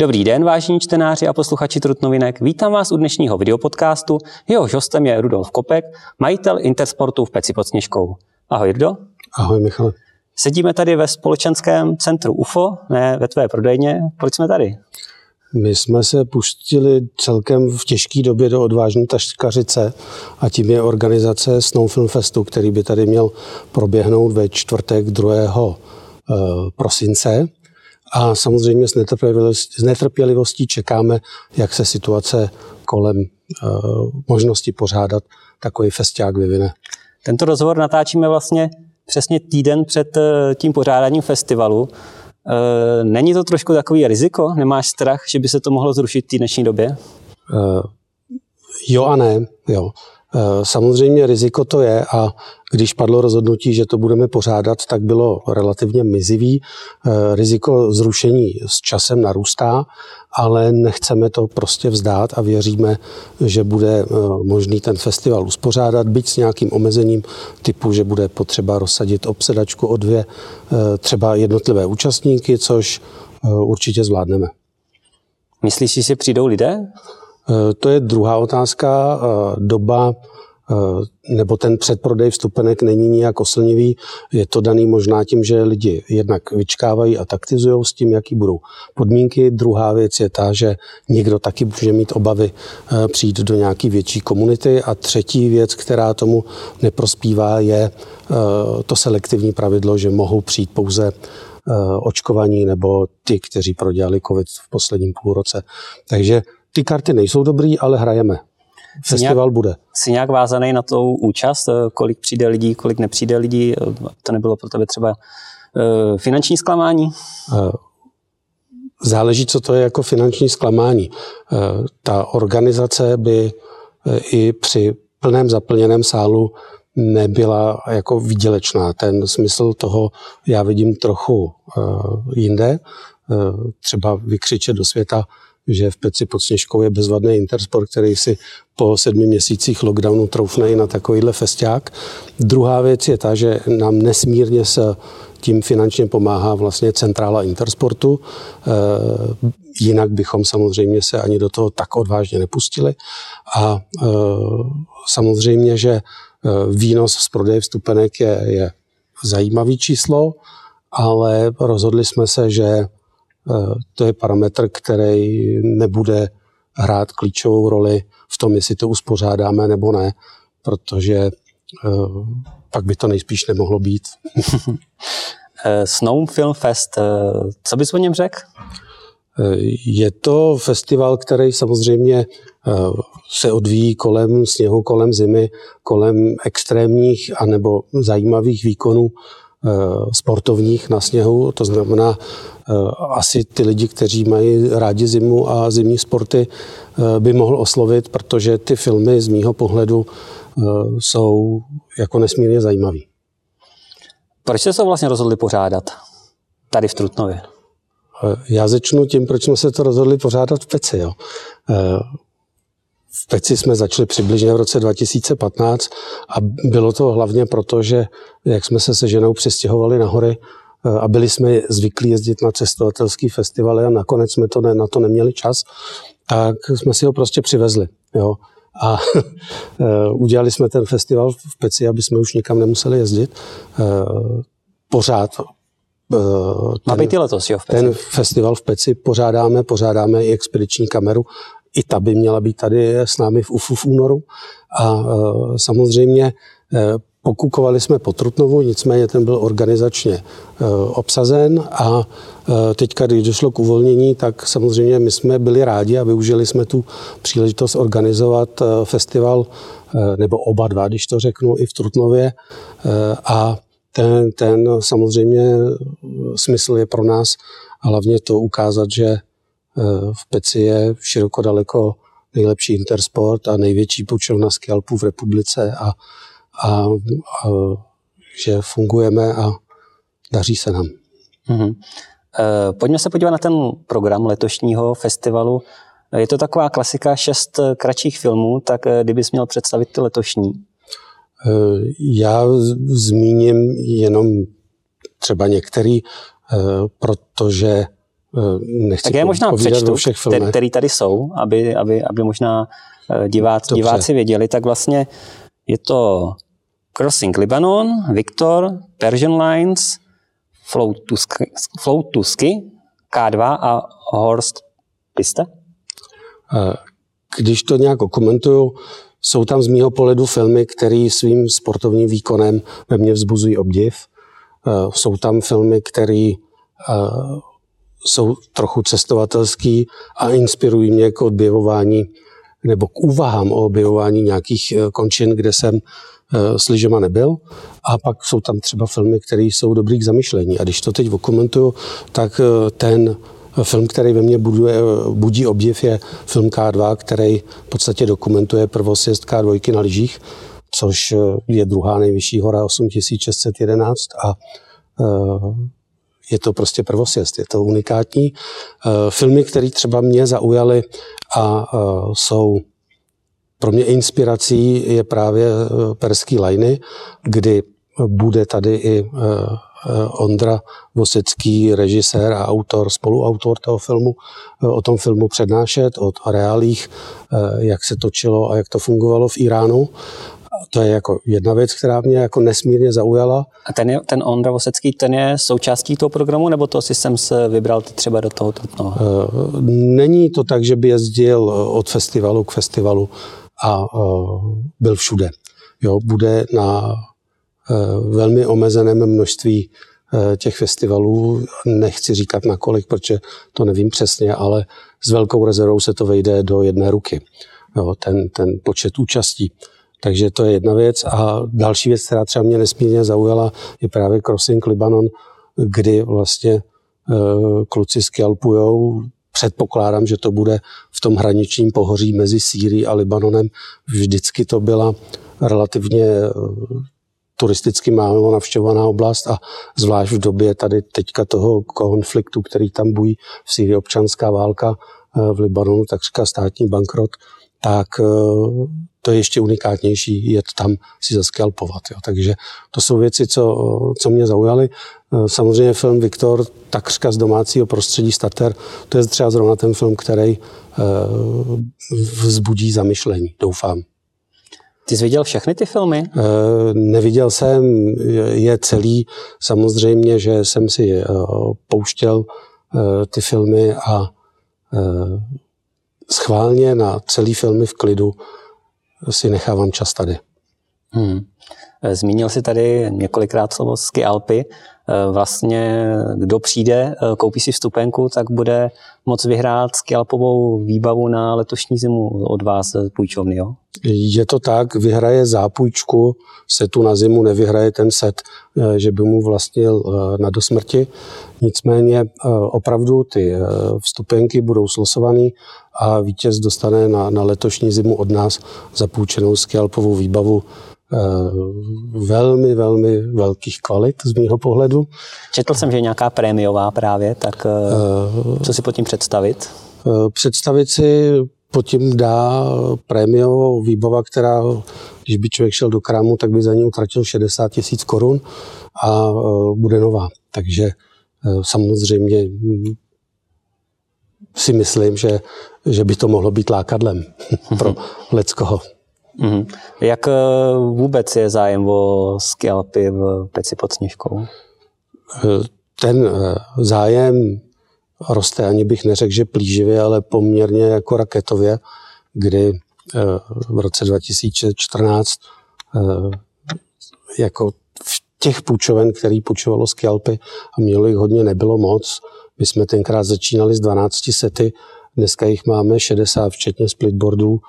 Dobrý den, vážení čtenáři a posluchači Trutnovinek. Vítám vás u dnešního videopodcastu. Jehož hostem je Rudolf Kopek, majitel Intersportu v Peci pod Sněžkou. Ahoj, Rudo. Ahoj, Michal. Sedíme tady ve společenském centru UFO, ne ve tvé prodejně. Proč jsme tady? My jsme se pustili celkem v těžké době do odvážné taškařice a tím je organizace Snow Film Festu, který by tady měl proběhnout ve čtvrtek 2. Eh, prosince. A samozřejmě s netrpělivostí, s netrpělivostí čekáme, jak se situace kolem uh, možnosti pořádat takový festiák vyvine. Tento rozhovor natáčíme vlastně přesně týden před uh, tím pořádáním festivalu. Uh, není to trošku takový riziko? Nemáš strach, že by se to mohlo zrušit v té dnešní době? Uh, jo a ne. Jo. Eh, samozřejmě riziko to je a když padlo rozhodnutí, že to budeme pořádat, tak bylo relativně mizivý. Eh, riziko zrušení s časem narůstá, ale nechceme to prostě vzdát a věříme, že bude eh, možný ten festival uspořádat, byť s nějakým omezením typu, že bude potřeba rozsadit obsedačku o dvě třeba jednotlivé účastníky, což určitě zvládneme. Myslíš, že přijdou lidé? Eh, to je druhá otázka. Eh, doba eh, nebo ten předprodej vstupenek není nijak oslnivý. Je to daný možná tím, že lidi jednak vyčkávají a taktizují s tím, jaký budou podmínky. Druhá věc je ta, že někdo taky může mít obavy přijít do nějaké větší komunity. A třetí věc, která tomu neprospívá, je to selektivní pravidlo, že mohou přijít pouze očkovaní nebo ty, kteří prodělali COVID v posledním půlroce. Takže ty karty nejsou dobrý, ale hrajeme. Festival nějak, bude. Jsi nějak vázaný na tou účast, eh, kolik přijde lidí, kolik nepřijde lidí? Eh, to nebylo pro tebe třeba uh, finanční zklamání? Záleží, co to je jako finanční zklamání. Ta organizace by i při plném zaplněném sálu nebyla jako výdělečná. Ten smysl toho já vidím trochu jinde. Třeba vykřičet do světa, že v Peci pod Sněžkou je bezvadný Intersport, který si po sedmi měsících lockdownu troufne i na takovýhle festiák. Druhá věc je ta, že nám nesmírně se tím finančně pomáhá vlastně centrála Intersportu. E, jinak bychom samozřejmě se ani do toho tak odvážně nepustili. A e, samozřejmě, že e, výnos z prodeje vstupenek je, je zajímavý číslo, ale rozhodli jsme se, že Eh, to je parametr, který nebude hrát klíčovou roli v tom, jestli to uspořádáme nebo ne, protože eh, pak by to nejspíš nemohlo být. Eh, Snow Film Fest, co bys o něm řekl? Je to festival, který samozřejmě se odvíjí kolem sněhu, kolem zimy, kolem extrémních anebo zajímavých výkonů sportovních na sněhu. To znamená, Eh, asi ty lidi, kteří mají rádi zimu a zimní sporty, eh, by mohl oslovit, protože ty filmy z mýho pohledu eh, jsou jako nesmírně zajímavý. Proč jste se vlastně rozhodli pořádat tady v Trutnově? Já začnu tím, proč jsme se to rozhodli pořádat v Peci. Jo. V Peci jsme začali přibližně v roce 2015 a bylo to hlavně proto, že jak jsme se se ženou přestěhovali na hory, a byli jsme zvyklí jezdit na cestovatelský festivaly a nakonec jsme to ne, na to neměli čas, tak jsme si ho prostě přivezli. Jo. A e, udělali jsme ten festival v Peci, aby jsme už nikam nemuseli jezdit. E, pořád ten, Má být letos, jo, v Peci. ten festival v Peci pořádáme, pořádáme i expediční kameru. I ta by měla být tady s námi v UFU v únoru. A samozřejmě Pokukovali jsme po Trutnovu, nicméně ten byl organizačně obsazen a teďka, když došlo k uvolnění, tak samozřejmě my jsme byli rádi a využili jsme tu příležitost organizovat festival, nebo oba dva, když to řeknu, i v Trutnově. A ten, ten samozřejmě smysl je pro nás hlavně to ukázat, že v Peci je široko daleko nejlepší intersport a největší půjčovna skalpů v republice a a, a že fungujeme a daří se nám. Mm-hmm. Pojďme se podívat na ten program letošního festivalu. Je to taková klasika šest kratších filmů, tak eh, kdybys měl představit ty letošní? Eh, já zmíním jenom třeba některý, protože nechci tak je možná přečtu, všech filmech. který tady jsou, aby, aby, aby možná diváci, diváci věděli, tak vlastně je to Crossing Lebanon, Victor, Persian Lines, Float Tusky, K2 a Horst Piste? Když to nějak komentuju, jsou tam z mýho pohledu filmy, které svým sportovním výkonem ve mně vzbuzují obdiv. Jsou tam filmy, které jsou trochu cestovatelský a inspirují mě k objevování nebo k úvahám o objevování nějakých e, končin, kde jsem e, s lyžema nebyl. A pak jsou tam třeba filmy, které jsou dobrý k zamyšlení. A když to teď okomentuju, tak e, ten film, který ve mně buduje, budí obdiv, je film K2, který v podstatě dokumentuje prvosjezd K2 na lyžích, což je druhá nejvyšší hora 8611 a je to prostě prvosjezd, je to unikátní. Filmy, které třeba mě zaujaly a jsou pro mě inspirací je právě e, Perský lajny, kdy bude tady i Ondra Vosecký, režisér a autor, spoluautor toho filmu, o tom filmu přednášet, o reálích, jak se točilo a jak to fungovalo v Iránu. To je jako jedna věc, která mě jako nesmírně zaujala. A ten, je, ten Ondra Vosecký, ten je součástí toho programu, nebo to si jsem se vybral třeba do toho? No. Není to tak, že by jezdil od festivalu k festivalu a byl všude. Jo, bude na velmi omezeném množství těch festivalů. Nechci říkat na kolik, protože to nevím přesně, ale s velkou rezervou se to vejde do jedné ruky. Jo, ten, ten počet účastí. Takže to je jedna věc. A další věc, která třeba mě nesmírně zaujala, je právě Crossing Libanon, kdy vlastně e, kluci skalpujou. Předpokládám, že to bude v tom hraničním pohoří mezi Sýrií a Libanonem. Vždycky to byla relativně e, turisticky málo navštěvovaná oblast a zvlášť v době tady teďka toho konfliktu, který tam bují v Sýrii občanská válka, e, v Libanonu takřka státní bankrot, tak e, to je ještě unikátnější jet tam si zaskelpovat. Jo. Takže to jsou věci, co, co mě zaujaly. E, samozřejmě film Viktor, takřka z domácího prostředí starter, to je třeba zrovna ten film, který e, vzbudí zamyšlení, doufám. Ty jsi viděl všechny ty filmy? E, neviděl jsem je celý. Samozřejmě, že jsem si pouštěl ty filmy a schválně na celý filmy v klidu si nechávám čas tady. Hmm. Zmínil si tady několikrát slovo ski Alpy. E, vlastně, kdo přijde, e, koupí si vstupenku, tak bude moc vyhrát skialpovou výbavu na letošní zimu od vás půjčovny, jo? Je to tak, vyhraje zápůjčku setu na zimu, nevyhraje ten set, že by mu vlastnil na dosmrti. Nicméně opravdu ty vstupenky budou slosované a vítěz dostane na, na letošní zimu od nás zapůjčenou skialpovou výbavu Eh, velmi, velmi velkých kvalit z mýho pohledu. Četl jsem, že je nějaká prémiová právě, tak eh, co si pod tím představit? Eh, představit si pod tím dá prémiovou výbava, která, když by člověk šel do krámu, tak by za ní utratil 60 tisíc korun a bude nová. Takže samozřejmě si myslím, že, že by to mohlo být lákadlem pro leckoho. Mm-hmm. Jak eh, vůbec je zájem o skialpy v Peci pod Sněžkou? Eh, ten eh, zájem roste, ani bych neřekl, že plíživě, ale poměrně jako raketově, kdy v roce 2014 jako v těch půjčoven, který půjčovalo skialpy a mělo jich hodně, nebylo moc. My jsme tenkrát začínali s 12 sety, dneska jich máme 60, včetně splitboardů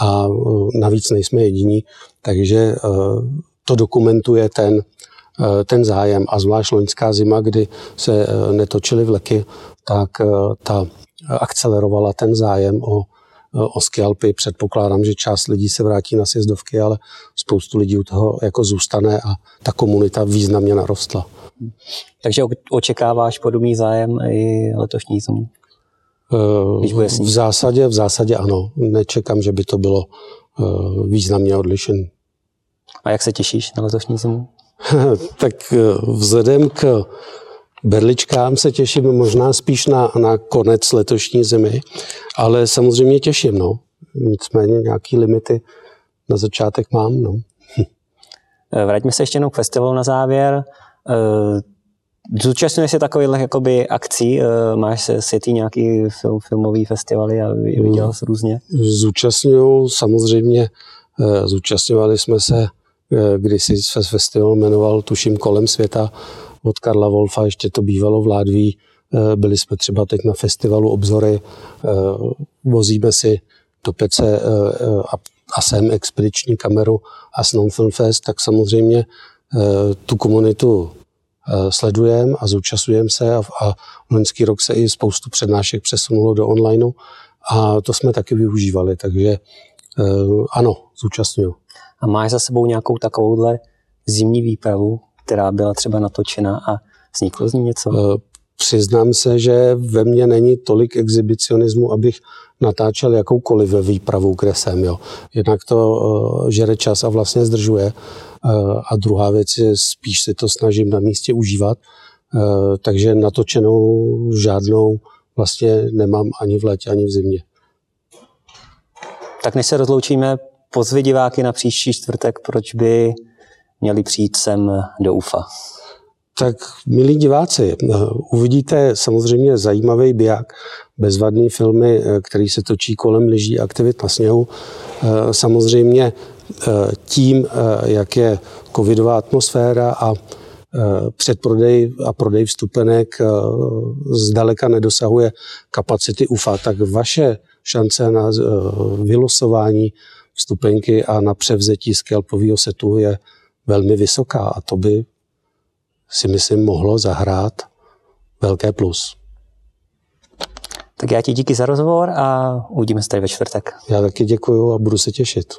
a e, navíc nejsme jediní, takže e, to dokumentuje ten, e, ten zájem a zvlášť loňská zima, kdy se netočily vleky, tak ta akcelerovala ten zájem o, o skialpy. Předpokládám, že část lidí se vrátí na sjezdovky, ale spoustu lidí u toho jako zůstane a ta komunita významně narostla. Takže očekáváš podobný zájem i letošní zimu? Bude v zásadě, v zásadě ano. Nečekám, že by to bylo eh, významně odlišené. A jak se těšíš na letošní zimu? tak eh, vzhledem k Berličkám se těším možná spíš na, na konec letošní zimy, ale samozřejmě těším, no. Nicméně nějaký limity na začátek mám, no. Vraťme se ještě jenom k festivalu na závěr. Zúčastňuješ se takových jakoby akcí? Máš se světý nějaký film, filmový festivaly a viděl jsi různě? Zúčastňuju samozřejmě. Zúčastňovali jsme se kdysi se festival jmenoval tuším kolem světa od Karla Wolfa, ještě to bývalo v Ládví. Byli jsme třeba teď na festivalu Obzory, vozíme si do pece a sem expediční kameru a Snow Film Fest, tak samozřejmě tu komunitu sledujeme a zúčastňujeme se a, a loňský rok se i spoustu přednášek přesunulo do onlineu a to jsme taky využívali, takže ano, zúčastňuju. A máš za sebou nějakou takovouhle zimní výpravu, která byla třeba natočena a vzniklo z ní něco? Přiznám se, že ve mně není tolik exhibicionismu, abych natáčel jakoukoliv výpravu, kde jsem. Jo. Jednak to žere čas a vlastně zdržuje. Uh, a druhá věc je, spíš si to snažím na místě užívat. Uh, takže natočenou žádnou vlastně nemám ani v létě, ani v zimě. Tak než se rozloučíme, pozvi diváky na příští čtvrtek, proč by měli přijít sem do UFA. Tak, milí diváci, uvidíte samozřejmě zajímavý biják, bezvadný filmy, který se točí kolem lyží aktivit na sněhu. Samozřejmě tím, jak je covidová atmosféra a předprodej a prodej vstupenek zdaleka nedosahuje kapacity UFA, tak vaše šance na vylosování vstupenky a na převzetí skelpového setu je velmi vysoká a to by si myslím mohlo zahrát velké plus. Tak já ti díky za rozhovor a uvidíme se tady ve čtvrtek. Já taky děkuju a budu se těšit.